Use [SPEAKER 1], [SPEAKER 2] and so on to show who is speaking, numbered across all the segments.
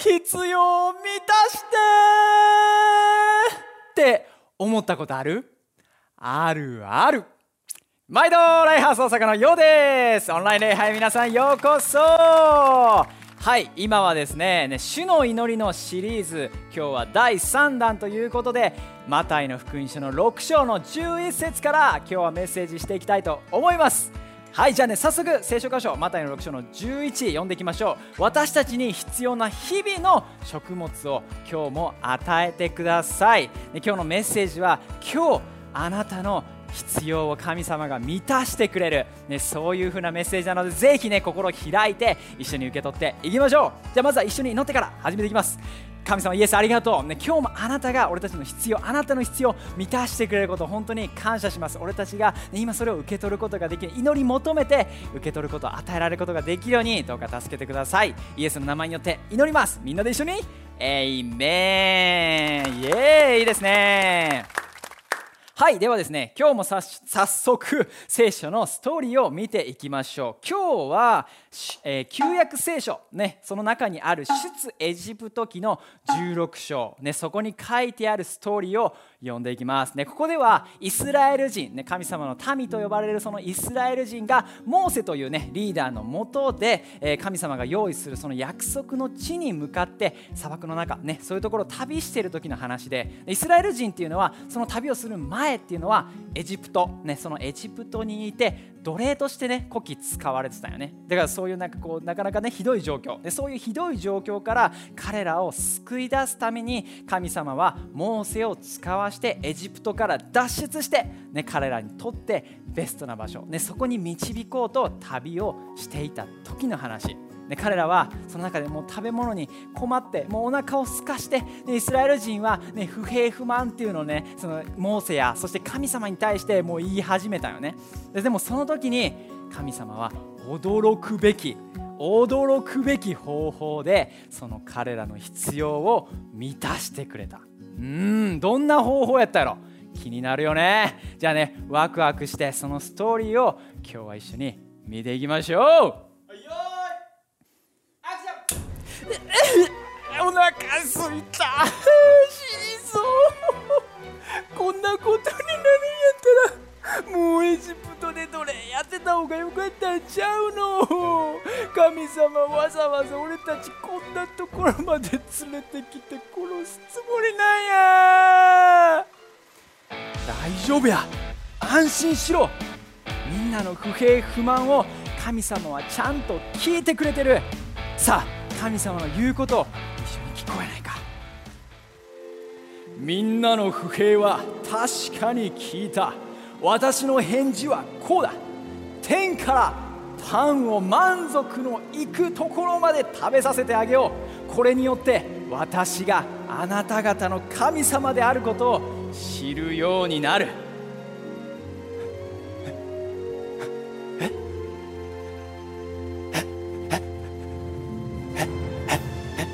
[SPEAKER 1] 必要を満たして！って思ったことある？あるある。毎度ライハース大阪のようです。オンライン礼拝皆さんようこそ。はい今はですねね主の祈りのシリーズ今日は第3弾ということでマタイの福音書の6章の11節から今日はメッセージしていきたいと思います。はいじゃあね早速聖書箇所マタイの6章の11読んでいきましょう。私たちに必要な日々の食物を今日も与えてください、で今日のメッセージは今日あなたの必要を神様が満たしてくれる、ね、そういう風なメッセージなのでぜひね心を開いて一緒に受け取っていきましょう。じゃあまずは一緒に祈ってから始めていきます。神様イエスありがとう、ね、今日もあなたが俺たちの必要あなたの必要を満たしてくれること本当に感謝します。俺たちが、ね、今それを受け取ることができる祈り求めて受け取ることを与えられることができるようにどうか助けてください。イエスの名前によって祈ります。みんなで一緒に？エイメン。イエーイいいですね。はいではですね今日も早速聖書のストーリーを見ていきましょう。今日は、えー、旧約聖書、ね、その中にある出エジプト記の16章、ね、そこに書いてあるストーリーを呼んでいきます、ね、ここではイスラエル人、ね、神様の民と呼ばれるそのイスラエル人がモーセという、ね、リーダーのもとで、え、神様が用意するその約束の地に向かって砂漠の中、ね、そういうところを旅している時の話でイスラエル人っていうのはその旅をする前っていうのはエジプト、ね、そのエジプトにいて奴隷としてね古希使われてたよね。だからそういうなんかこうなかなかねひどい状況。でそういうひどい状況から彼らを救い出すために神様はモーセを使わしてエジプトから脱出して、ね、彼らにとってベストな場所、ね、そこに導こうと旅をしていた時の話。で彼らはその中でもう食べ物に困ってもうお腹を空かしてでイスラエル人は、ね、不平不満っていうのをねそのモーセやそして神様に対してもう言い始めたよね。ででもその時に神様は驚くべき驚くべき方法でその彼らの必要を満たしてくれた。うんどんな方法やったやろ。気になるよね。じゃあねワクワクしてそのストーリーを今日は一緒に見ていきましょう。お腹すいた。死にそう。こんなことになるんやったらもうエジプトで奴隷やってた方がよかったんちゃうの。神様わざわざ俺たちこんなところまで連れてきて殺すつもりなんや。大丈夫や。安心しろ。みんなの不平不満を神様はちゃんと聞いてくれてる。さあ神様の言うことを一緒に聞こえないか。みんなの不平は確かに聞いた。私の返事はこうだ。天からパンを満足のいくところまで食べさせてあげよう。これによって私があなた方の神様であることを知るようになる。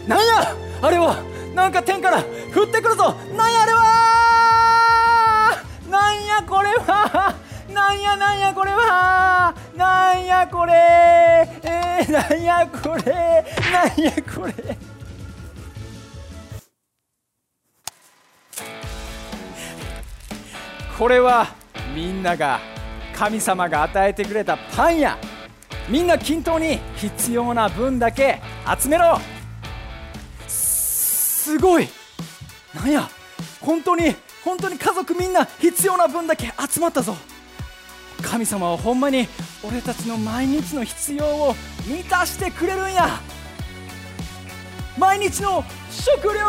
[SPEAKER 1] あれは？なんか天から降ってくるぞ。なんやあれは？なんやこれは？なんやなんやこれは？なんやこれ？えー、なんやこれ？なんやこれ？これはみんなが神様が与えてくれたパンや。みんな均等に必要な分だけ集めろ。すごい。なんや？本当に本当に家族みんな必要な分だけ集まったぞ。神様はほんまに俺たちの毎日の必要を満たしてくれるんや。毎日の食料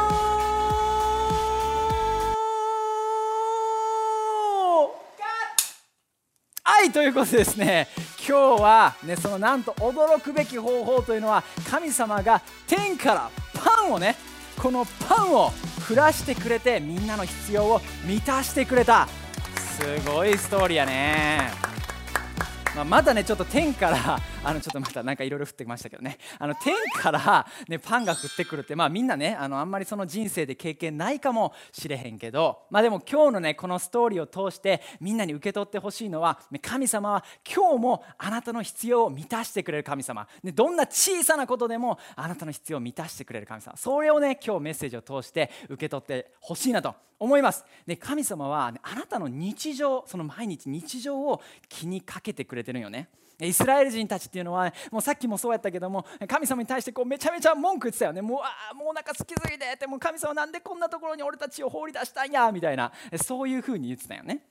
[SPEAKER 1] はいということでですね今日はねそのなんと驚くべき方法というのは神様が天からパンをねこのパンを降らしてくれてみんなの必要を満たしてくれた。すごいストーリーやね、まあ、まだねちょっと天からあのちょっとまたなんかいろいろ降ってきましたけどね。あの天から、ね、パンが降ってくるってまあみんなねあのあんまりその人生で経験ないかもしれへんけどまあでも今日のねこのストーリーを通してみんなに受け取ってほしいのは神様は今日もあなたの必要を満たしてくれる神様、ね、どんな小さなことでもあなたの必要を満たしてくれる神様。それをね今日メッセージを通して受け取ってほしいなと思います。で神様は、あなたの日常その毎日日常を気にかけてくれてるよね。イスラエル人たちっていうのはもうさっきもそうやったけども神様に対してこうめちゃめちゃ文句言ってたよねもうあもうお腹すきすぎてってもう神様なんでこんなところに俺たちを放り出したんやみたいなそういうふうに言ってたよね。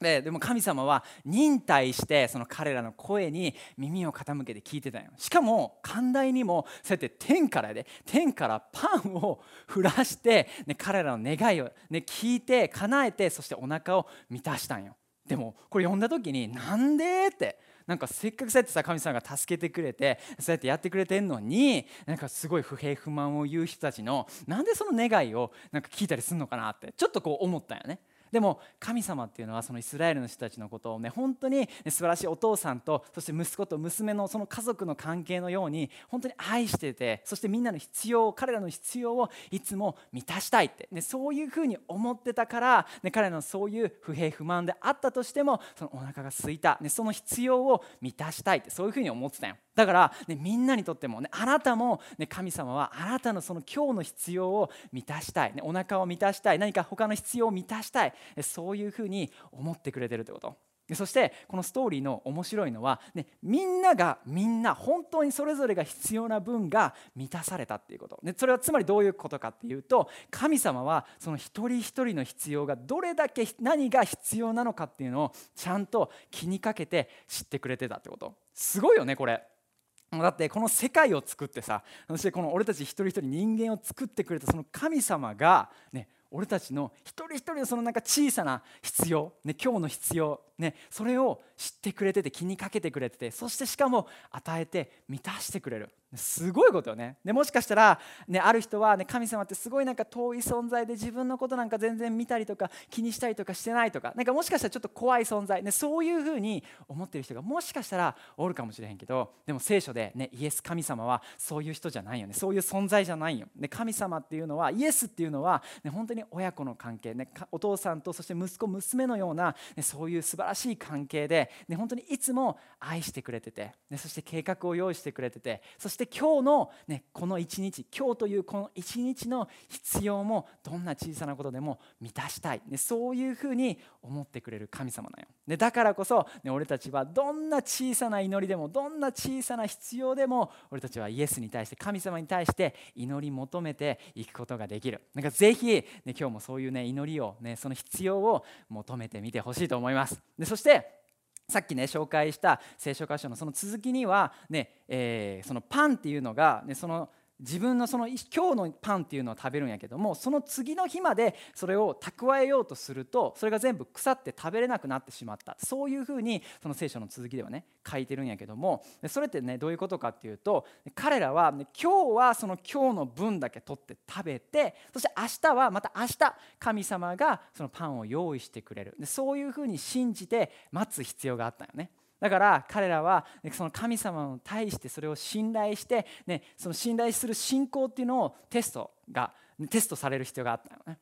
[SPEAKER 1] ででも神様は忍耐してその彼らの声に耳を傾けて聞いてたよ。しかも寛大にもそうやって天からで。天からパンを降らして、ね、彼らの願いを、ね、聞いて叶えてそしてお腹を満たしたんよ。でもこれ読んだ時になんでってなんかせっかくそうやってさ神様が助けてくれてそうやってやってくれてんのになんかすごい不平不満を言う人たちのなんでその願いをなんか聞いたりするのかなってちょっとこう思ったよね。でも神様っていうのはそのイスラエルの人たちのことをね本当に素晴らしいお父さんとそして息子と娘のその家族の関係のように本当に愛しててそしてみんなの必要彼らの必要をいつも満たしたいって、ね、そういうふうに思ってたから、ね、彼らのそういう不平不満であったとしてもそのお腹が空いた、ね、その必要を満たしたいってそういうふうに思ってたよ。だから、ね、みんなにとっても、ね、あなたも、ね、神様はあなたのその今日の必要を満たしたい、ね、お腹を満たしたい。何か他の必要を満たしたい。そういうふうに思ってくれてるってこと。そしてこのストーリーの面白いのは、ね、みんながみんな本当にそれぞれが必要な分が満たされたっていうこと、ね、それはつまりどういうことかっていうと神様はその一人一人の必要がどれだけ何が必要なのかっていうのをちゃんと気にかけて知ってくれてたってこと。すごいよねこれ。だってこの世界を作ってさそしてこの俺たち一人一人人間を作ってくれたその神様が、ね、俺たちの一人一人のそのなんか小さな必要、ね、今日の必要、ね、それを知ってくれてて気にかけてくれててそしてしかも与えて満たしてくれる。すごいことよね。でもしかしたら、ね、ある人は、ね、神様ってすごいなんか遠い存在で自分のことなんか全然見たりとか気にしたりとかしてないとかなんかもしかしたらちょっと怖い存在、ね、そういうふうに思ってる人がもしかしたらおるかもしれへんけどでも聖書で、ね、イエス神様はそういう人じゃないよね。そういう存在じゃないよ、ね、神様っていうのはイエスっていうのは、ね、本当に親子の関係、ね、お父さんとそして息子娘のような、ね、そういう素晴らしいらしい関係で、ね、本当にいつも愛してくれてて、ね、そして計画を用意してくれててそして今日の、ね、この一日今日というこの一日の必要もどんな小さなことでも満たしたい、ね、そういうふうに思ってくれる神様だよ、ね、だからこそ、ね、俺たちはどんな小さな祈りでもどんな小さな必要でも俺たちはイエスに対して神様に対して祈り求めていくことができる。なんかぜひ、ね、今日もそういう、ね、祈りを、ね、その必要を求めてみてほしいと思います。でそしてさっきね紹介した聖書箇所のその続きにはね、えー、そのパンっていうのが、ね、その自分のその今日のパンっていうのを食べるんやけどもその次の日までそれを蓄えようとするとそれが全部腐って食べれなくなってしまったそういうふうにその聖書の続きではね書いてるんやけどもそれってねどういうことかっていうと彼らは、ね、今日はその今日の分だけ取って食べてそして明日はまた明日神様がそのパンを用意してくれるでそういうふうに信じて待つ必要があったよね。だから彼らはその神様に対してそれを信頼して、ね、その信頼する信仰っていうのをテストがテストされる必要があったのね。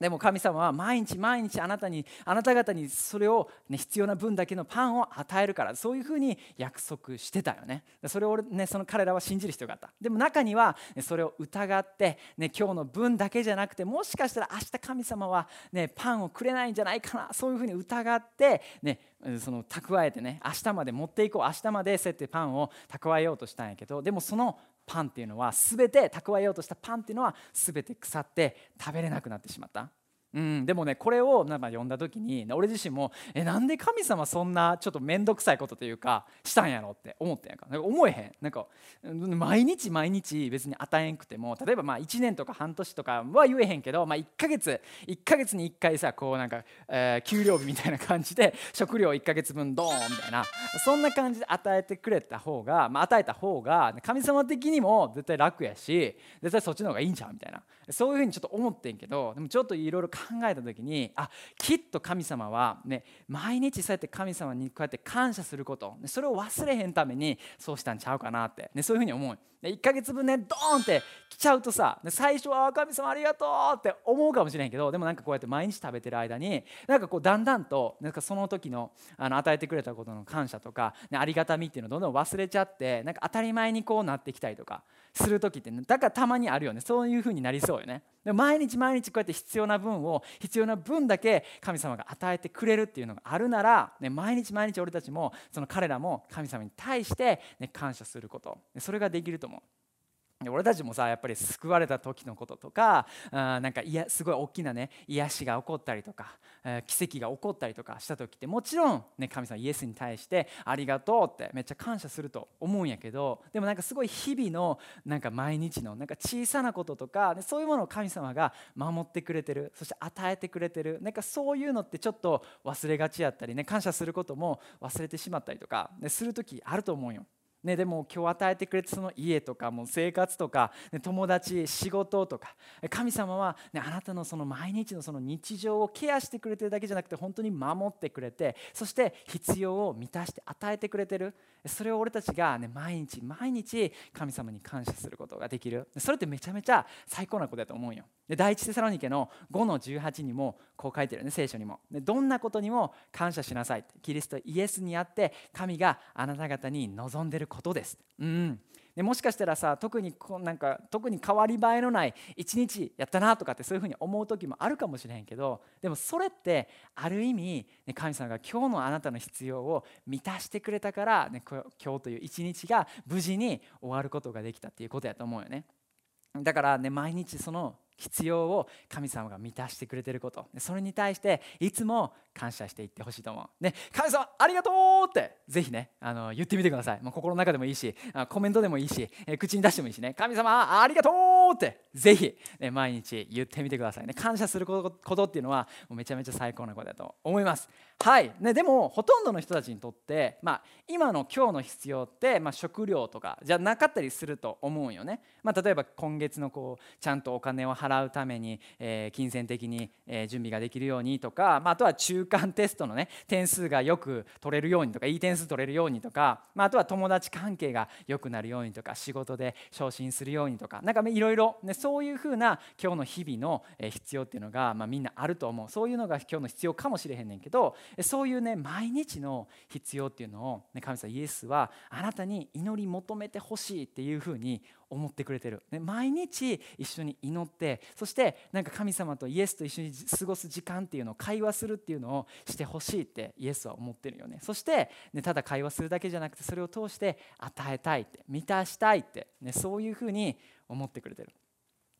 [SPEAKER 1] でも神様は毎日毎日あなたにあなた方にそれを、ね、必要な分だけのパンを与えるからそういうふうに約束してたよね。それを、ね、その彼らは信じる必要があった。でも中には、それを疑って、ね、今日の分だけじゃなくてもしかしたら明日神様は、ね、パンをくれないんじゃないかなそういうふうに疑って、ね、その蓄えてね明日まで持っていこう明日までそうやってパンを蓄えようとしたんやけどでもそのパンっていうのは全て蓄えようとしたパンっていうのは全て腐って食べれなくなってしまった。うん、でもねこれをなんか読んだ時に俺自身もえなんで神様そんなちょっと面倒くさいことというかしたんやろって思ったんやんか。なんか思えへん。なんか毎日毎日別に与えんくても例えばまあ1年とか半年とかは言えへんけど、まあ、1ヶ月1ヶ月に1回さこうなんか、えー、給料日みたいな感じで 食料1ヶ月分ドーンみたいなそんな感じで与えてくれた方が、まあ、与えた方が神様的にも絶対楽やし絶対そっちの方がいいんちゃうみたいな。そういうふうにちょっと思ってんけどでもちょっといろいろ考えた時にあきっと神様はね毎日そうやって神様にこうやって感謝することそれを忘れへんためにそうしたんちゃうかなって、ね、そういうふうに思う。で1ヶ月分ねドーンって来ちゃうとさ最初は「神様ありがとう」って思うかもしれんけどでもなんかこうやって毎日食べてる間になんかこうだんだんとなんかその時のあの与えてくれたことの感謝とか、ね、ありがたみっていうのをどんどん忘れちゃってなんか当たり前にこうなってきたりとかする時って、ね、だからたまにあるよね。そういうふうになりそうよね。で毎日毎日こうやって必要な分を必要な分だけ神様が与えてくれるっていうのがあるなら、ね、毎日毎日俺たちもその彼らも神様に対して、ね、感謝すること。それができると思う。俺たちもさやっぱり救われた時のこととかあなんかいやすごい大きなね癒しが起こったりとか、え奇跡が起こったりとかした時ってもちろん、ね、神様イエスに対してありがとうってめっちゃ感謝すると思うんやけどでもなんかすごい日々のなんか毎日のなんか小さなこととかねそういうものを神様が守ってくれてるそして与えてくれてるなんかそういうのってちょっと忘れがちやったりね感謝することも忘れてしまったりとか、ね、する時あると思うよ。ね、でも今日与えてくれたその家とかも生活とか、ね、友達仕事とか神様は、ね、あなたのその毎日のその日常をケアしてくれてるだけじゃなくて本当に守ってくれてそして必要を満たして与えてくれてる。それを俺たちが、ね、毎日毎日神様に感謝することができる。それってめちゃめちゃ最高なことだと思うよ。で第一テサロニケの5の18にもこう書いてるね聖書にも。でどんなことにも感謝しなさい。キリストイエスにあって神があなた方に望んでることです、うん、でもしかしたらさ特にこなんか特に変わり映えのない一日やったなとかってそういうふうに思う時もあるかもしれへんけどでもそれってある意味、ね、神様が今日のあなたの必要を満たしてくれたから、ね、今日という一日が無事に終わることができたっていうことやと思うよね。だからね毎日その必要を神様が満たしてくれてること。それに対していつも感謝していってほしいと思う、ね、神様ありがとうってぜひねあの言ってみてください、まあ、心の中でもいいしコメントでもいいし、え口に出してもいいしね。神様ありがとうってぜひ、ね、毎日言ってみてくださいね。感謝することっていうのはめちゃめちゃ最高なことだと思います。はい、ね、でもほとんどの人たちにとって、まあ、今の今日の必要って、まあ、食料とかじゃなかったりすると思うよね、まあ、例えば今月のこうちゃんとお金を払うために、えー、金銭的に、えー、準備ができるようにとか、まあ、とは中間テストのね点数がよく取れるようにとかいい点数取れるようにとか、まあ、あとは友達関係が良くなるようにとか仕事で昇進するようにとかなんかいろいろそういうふうな今日の日々の必要っていうのが、まあ、みんなあると思う。そういうのが今日の必要かもしれへんねんけどそういうね毎日の必要っていうのを、ね、神様イエスはあなたに祈り求めてほしいっていうふうに思ってくれてる、ね、毎日一緒に祈ってそしてなんか神様とイエスと一緒に過ごす時間っていうのを会話するっていうのをしてほしいってイエスは思ってるよね。そして、ね、ただ会話するだけじゃなくてそれを通して与えたいって満たしたいって、ね、そういうふうに思ってくれてる。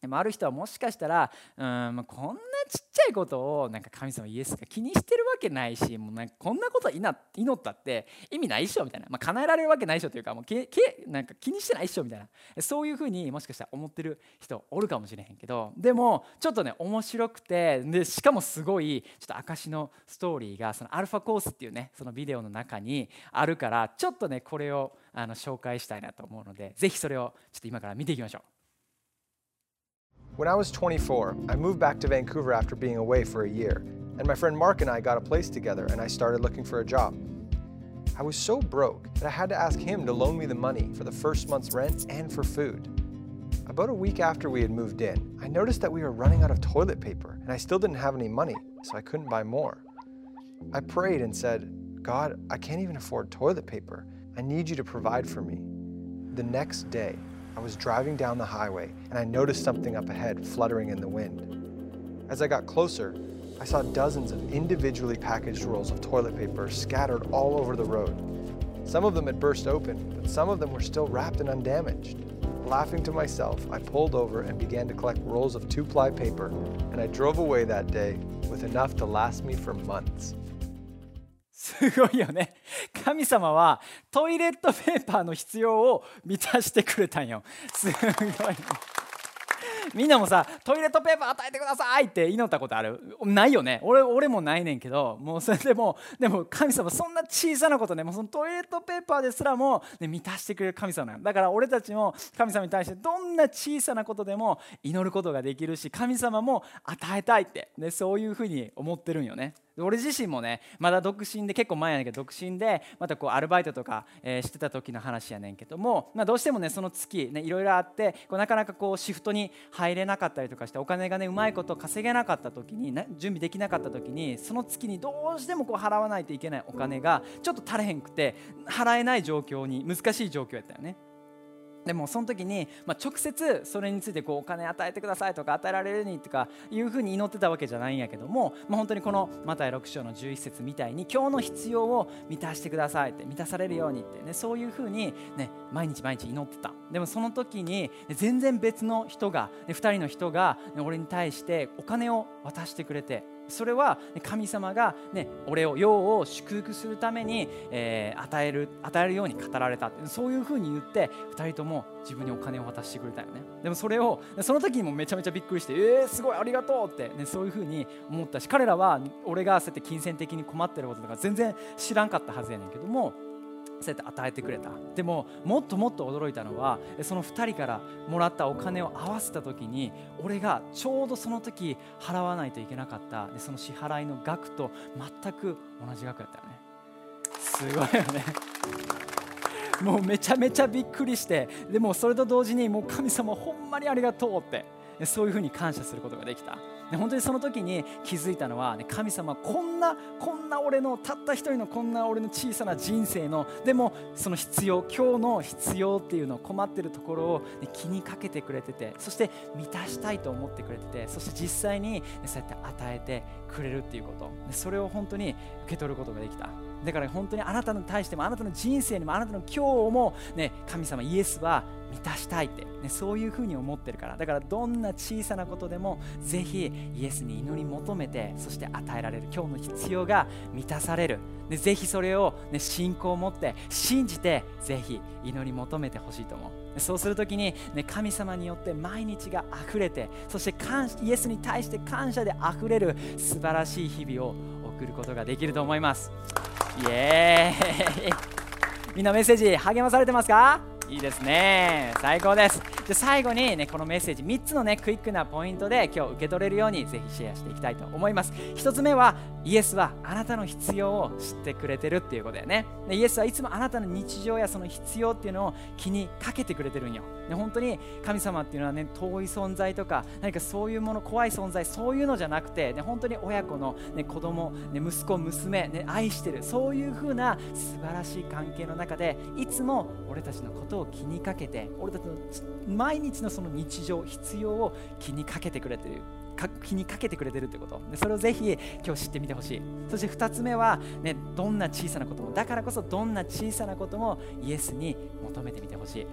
[SPEAKER 1] でもある人はもしかしたらうんこんなちっちゃいことをなんか神様イエスが気にしてるわけないしもうなんかこんなこと祈ったって意味ないっしょみたいな、まあ、叶えられるわけないっしょというかもうけけなんか気にしてないっしょみたいなそういうふうにもしかしたら思ってる人おるかもしれへんけどでもちょっとね面白くてでしかもすごいちょっと証のストーリーがそのアルファコースっていうねそのビデオの中にあるからちょっとねこれをあの紹介したいなと思うのでぜひそれをちょっと今から見ていきましょう。
[SPEAKER 2] When I was 24, I moved back to Vancouver after being away for a year, and my friend Mark and I got a place together and I started looking for a job. I was so broke that I had to ask him to loan me the money for the first month's rent and for food. About a week after we had moved in, I noticed that we were running out of toilet paper and I still didn't have any money, so I couldn't buy more. I prayed and said, God, I can't even afford toilet paper. I need you to provide for me. The next day, I was driving down the highway and I noticed something up ahead fluttering in the wind. As I got closer, I saw dozens of individually packaged rolls of toilet paper scattered all over the road. Some of them had burst open, but some of them were still wrapped and undamaged. Laughing to myself, I pulled over and began to collect rolls of two-ply paper, and I drove away that day with enough to last me for months.
[SPEAKER 1] 수고연애 神様はトイレットペーパーの必要を満たしてくれたんよ。すごい。みんなもさトイレットペーパー与えてくださいって祈ったことある？ないよね。俺俺もないねんけどもうそれでもでも神様そんな小さなことねもうそのトイレットペーパーですらも、ね、満たしてくれる神様なんだから俺たちも神様に対してどんな小さなことでも祈ることができるし神様も与えたいって、ね、そういうふうに思ってるんよね。俺自身もねまだ独身で結構前やねんけど独身でまたこうアルバイトとか、えー、してた時の話やねんけども、まあ、どうしてもねその月ねいろいろあってこうなかなかこうシフトに入れなかったりとかしてお金がねうまいこと稼げなかった時に、準備できなかった時にその月にどうしてもこう払わないといけないお金がちょっと足れへんくて払えない状況に難しい状況やったよね。でもその時に、まあ、直接それについてこうお金与えてくださいとか与えられるにとかいうふうに祈ってたわけじゃないんやけども、まあ、本当にこのマタイ6章の11節みたいに今日の必要を満たしてくださいって満たされるようにって、ね、そういうふうに、ね、毎日毎日祈ってた。でもその時に全然別の人が、ね、2人の人が、俺に対してお金を渡してくれてそれは神様が、ね、俺を世を祝福するために、えー、与える与えるように語られた。そういうふうに言って2人とも自分にお金を渡してくれたよね。でもそれをその時にもめちゃめちゃびっくりしてえー、すごいありがとうって、ね、そういうふうに思ったし彼らは俺がそうやって金銭的に困ってることとか全然知らんかったはずやねんけどもそうやって与えてくれた。でももっともっと驚いたのはその2人からもらったお金を合わせた時に俺がちょうどその時払わないといけなかった。でその支払いの額と全く同じ額やったよね。すごいよね。もうめちゃめちゃびっくりして。でもそれと同時にもう神様ほんまにありがとうって。そういうふうに感謝することができた。で本当にその時に気づいたのは、ね、神様こんなこんな俺のたった一人のこんな俺の小さな人生のでもその必要今日の必要っていうのを困ってるところを、ね、気にかけてくれててそして満たしたいと思ってくれててそして実際に、ね、そうやって与えてくれるっていうこと。それを本当に受け取ることができた。だから本当にあなたに対してもあなたの人生にもあなたの今日も、ね、神様イエスは満たしたいって、ね、そういうふうに思ってるから。だからどんな小さなことでもぜひイエスに祈り求めてそして与えられる今日の必要が満たされる。でぜひそれを、ね、信仰を持って信じてぜひ祈り求めてほしいと思う。そうするときに、ね、神様によって毎日があふれてそして感イエスに対して感謝であふれる素晴らしい日々を送ることができると思います。イエーイ。みんなメッセージ励まされてますか？いいですね。最高です。で最後にねこのメッセージ3つのねクイックなポイントで今日受け取れるようにぜひシェアしていきたいと思います。1つ目はイエスはあなたの必要を知ってくれてるっていうことだよね。でイエスはいつもあなたの日常やその必要っていうのを気にかけてくれてるんよ。で本当に神様っていうのはね遠い存在とか何かそういうもの怖い存在そういうのじゃなくて、ね、本当に親子の、ね、子供、ね、息子娘、ね、愛してるそういう風な素晴らしい関係の中でいつも俺たちのことをを気にかけて俺たちの毎日のその日常必要を気にかけてくれてる気にかけてくれてるってこと。でそれをぜひ今日知ってみてほしい。そして2つ目は、ね、どんな小さなこともだからこそどんな小さなこともイエスに求めてみてほし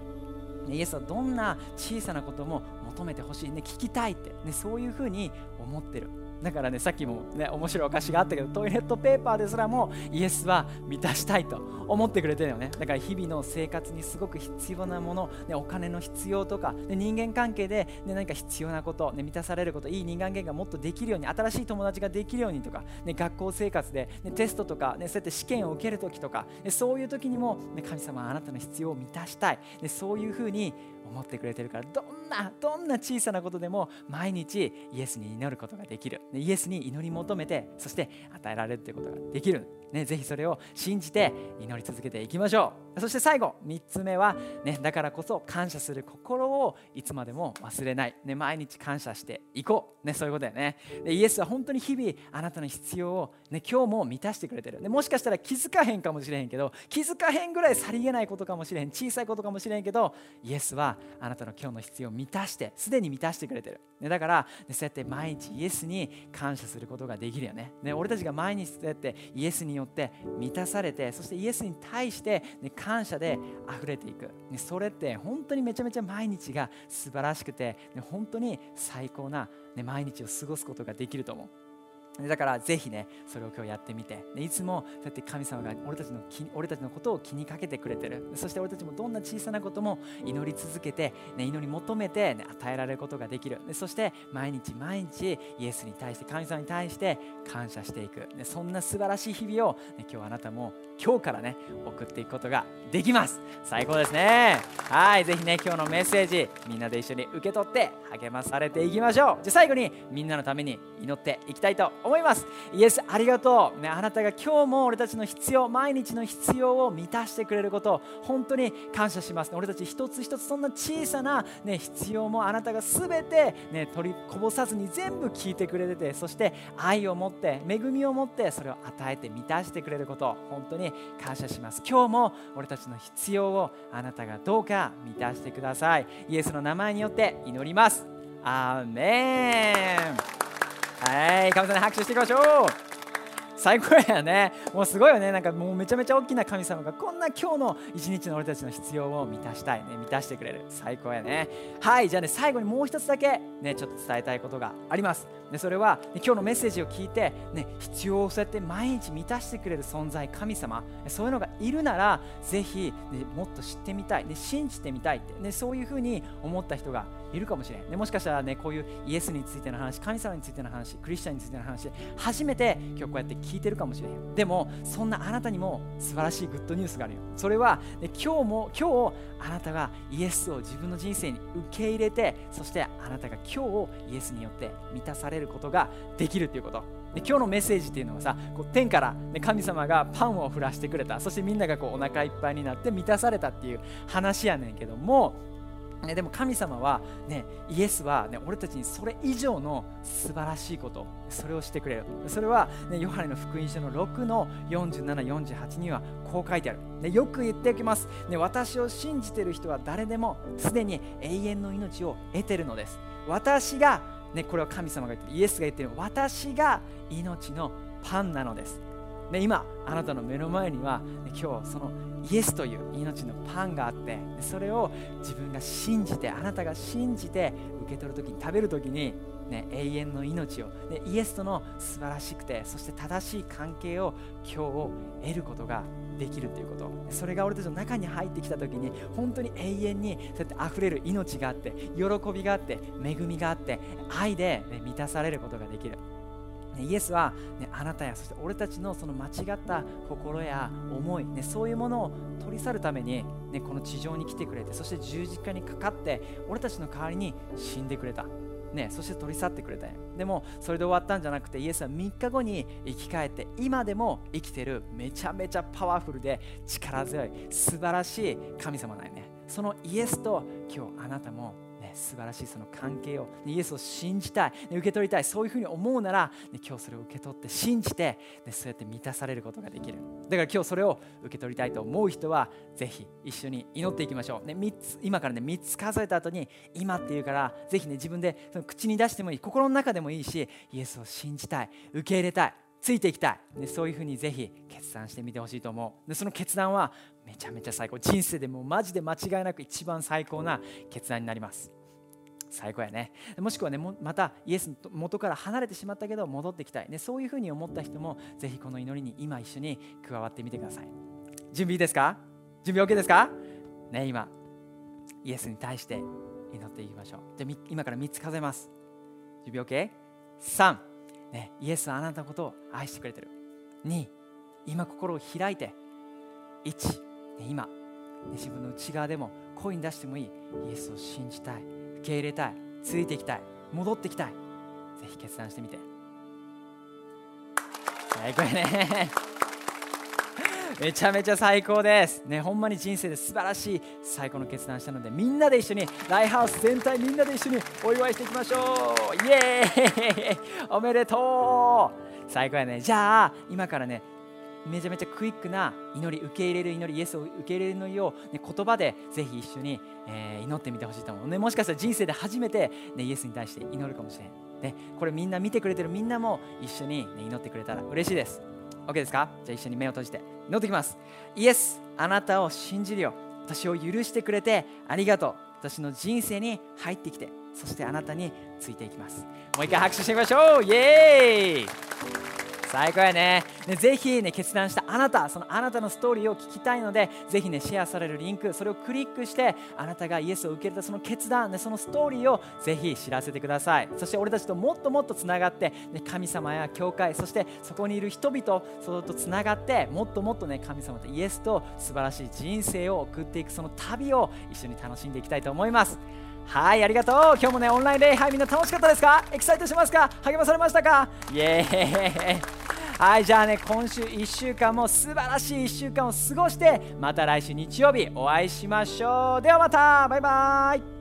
[SPEAKER 1] い。イエスはどんな小さなことも求めてほしい、ね、聞きたいって、ね、そういうふうに思ってる。だからねさっきもね面白いお菓子があったけどトイレットペーパーですらもイエスは満たしたいと思ってくれてるよね。だから日々の生活にすごく必要なもの、ね、お金の必要とか、ね、人間関係で、ね、何か必要なこと、ね、満たされることいい人間関係がもっとできるように新しい友達ができるようにとか、ね、学校生活で、ね、テストとか、ね、そうやって試験を受けるときとか、ね、そういう時にも、ね、神様あなたの必要を満たしたい、ね、そういうふうに思ってくれてるからどんなどんな小さなことでも毎日イエスに祈ることができる。イエスに祈り求めてそして与えられるということができる、ね、ぜひそれを信じて祈り続けていきましょう。そして最後3つ目は、ね、だからこそ感謝する心をいつまでも忘れない、ね、毎日感謝していこう、ね、そういうことだよね。でイエスは本当に日々あなたの必要を、ね、今日も満たしてくれてる。でもしかしたら気づかへんかもしれへんけど気づかへんぐらいさりげないことかもしれへん。小さいことかもしれへんけどイエスはあなたの今日の必要を満たしてすでに満たしてくれてる、ね、だから、ね、そうやって毎日イエスに感謝することができるよね。ね俺たちが毎日そうやってイエスによって満たされてそしてイエスに対して、ね、感謝で溢れていく、ね、それって本当にめちゃめちゃ毎日が素晴らしくて、ね、本当に最高な、ね、毎日を過ごすことができると思う。だからぜひねそれを今日やってみて。いつもそうやって神様が俺たちの俺たちのことを気にかけてくれてる。そして俺たちもどんな小さなことも祈り続けて、ね、祈り求めて、ね、与えられることができる。そして毎日毎日イエスに対して神様に対して感謝していく、ね、そんな素晴らしい日々を、ね、今日あなたも今日からね送っていくことができます。最高ですね。はいぜひね今日のメッセージみんなで一緒に受け取って励まされていきましょう。じゃ最後にみんなのために祈っていきたいと思います。思います。イエスありがとう、ね、あなたが今日も俺たちの必要毎日の必要を満たしてくれること本当に感謝します。ね俺たち一つ一つそんな小さな、ね、必要もあなたが全て、ね、取りこぼさずに全部聞いてくれててそして愛を持って恵みを持ってそれを与えて満たしてくれること本当に感謝します。今日も俺たちの必要をあなたがどうか満たしてください。イエスの名前によって祈ります。アーメン。はい神様に拍手していきましょう。最高やね。もうすごいよねなんかもうめちゃめちゃ大きな神様がこんな今日の一日の俺たちの必要を満たしたいね。満たしてくれる。最高やね。はいじゃあね最後にもう一つだけねちょっと伝えたいことがあります。でそれは、ね、今日のメッセージを聞いて、ね、必要をそうやって毎日満たしてくれる存在神様。そういうのがいるならぜひ、ね、もっと知ってみたい、ね、信じてみたいって、ね、そういうふうに思った人がいるかもしれん、ね、もしかしたらねこういうイエスについての話神様についての話クリスチャンについての話初めて今日こうやって聞いてるかもしれんでもそんなあなたにも素晴らしいグッドニュースがあるよ。それは、ね、今日も今日あなたがイエスを自分の人生に受け入れてそしてあなたが今日イエスによって満たされることができるということ。で今日のメッセージっていうのはさこう天から、ね、神様がパンを降らしてくれた。そしてみんながこうお腹いっぱいになって満たされたっていう話やねんけどもね、でも神様は、ね、イエスは、ね、俺たちにそれ以上の素晴らしいことそれをしてくれるそれは、ね、ヨハネの福音書の6の4748にはこう書いてある、ね、よく言っておきます、ね、私を信じている人は誰でもすでに永遠の命を得ているのです。私が、ね、これは神様が言ってる。イエスが言っている。私が命のパンなのです。ね、今あなたの目の前には、今日そのイエスという命のパンがあってそれを自分が信じてあなたが信じて受け取る時に食べる時に、ね、永遠の命を、ね、イエスとの素晴らしくてそして正しい関係を今日を得ることができるということ。それが俺たちの中に入ってきた時に本当に永遠にそうやって溢れる命があって喜びがあって恵みがあって愛で、ね、満たされることができる。イエスは、ね、あなたやそして俺たちのその間違った心や思い、ね、そういうものを取り去るために、ね、この地上に来てくれてそして十字架にかかって俺たちの代わりに死んでくれた、ね、そして取り去ってくれたでもそれで終わったんじゃなくてイエスは3日後に生き返って今でも生きてるめちゃめちゃパワフルで力強い素晴らしい神様なんよね。そのイエスと今日あなたも素晴らしいその関係を、イエスを信じたい、受け取りたいそういうふうに思うなら、今日それを受け取って信じて、そうやって満たされることができる。だから今日それを受け取りたいと思う人はぜひ一緒に祈っていきましょう、ね、3つ今からね3つ数えた後に今っていうからぜひね自分でその口に出してもいい心の中でもいいしイエスを信じたい受け入れたいついていきたい、でそういうふうにぜひ決断してみてほしいと思う。でその決断はめちゃめちゃ最高。人生でもマジで間違いなく一番最高な決断になります。最高やね。もしくはねまたイエスの元から離れてしまったけど戻ってきたい、ね、そういうふうに思った人もぜひこの祈りに今一緒に加わってみてください。準備いいですか？準備 OK ですか？ね今イエスに対して祈っていきましょう。じゃ今から3つ数えます。準備 OK?3 ね、イエスはあなたのことを愛してくれてる。2今心を開いて。1、ね、今、自分の内側でも声に出してもいい。イエスを信じたい。受け入れたいついていきたい戻ってきたい。ぜひ決断してみて。最高やね。めちゃめちゃ最高です。ねほんまに人生で素晴らしい最高の決断したのでみんなで一緒にライハウス全体みんなで一緒にお祝いしていきましょう。イエーイ。おめでとう。最高やね。じゃあ今からねめちゃめちゃクイックな祈り受け入れる祈りイエスを受け入れるのよ。う、ね、言葉でぜひ一緒に、えー、祈ってみてほしいと思う、ね、もしかしたら人生で初めて、ね、イエスに対して祈るかもしれん、ね、これみんな見てくれてるみんなも一緒に、ね、祈ってくれたら嬉しいです。OK です。かじゃあ一緒に目を閉じて祈ってきますイエスあなたを信じるよ。私を許してくれてありがとう。私の人生に入ってきてそしてあなたについていきます。もう一回拍手してみましょう。イエーイ。最高やね。ねぜひね決断したあなたそのあなたのストーリーを聞きたいのでぜひねシェアされるリンクそれをクリックしてあなたがイエスを受け入れたその決断、ね、そのストーリーをぜひ知らせてください。そして俺たちともっともっとつながって、ね、神様や教会そしてそこにいる人々それとつながってもっともっとね神様とイエスと素晴らしい人生を送っていくその旅を一緒に楽しんでいきたいと思います。はいありがとう。今日もねオンライン礼拝みんな楽しかったですか？エキサイトしますか？励まされましたか？イエーイ。はいじゃあね今週1週間も素晴らしい1週間を過ごしてまた来週日曜日お会いしましょう。ではまた。バイバイ。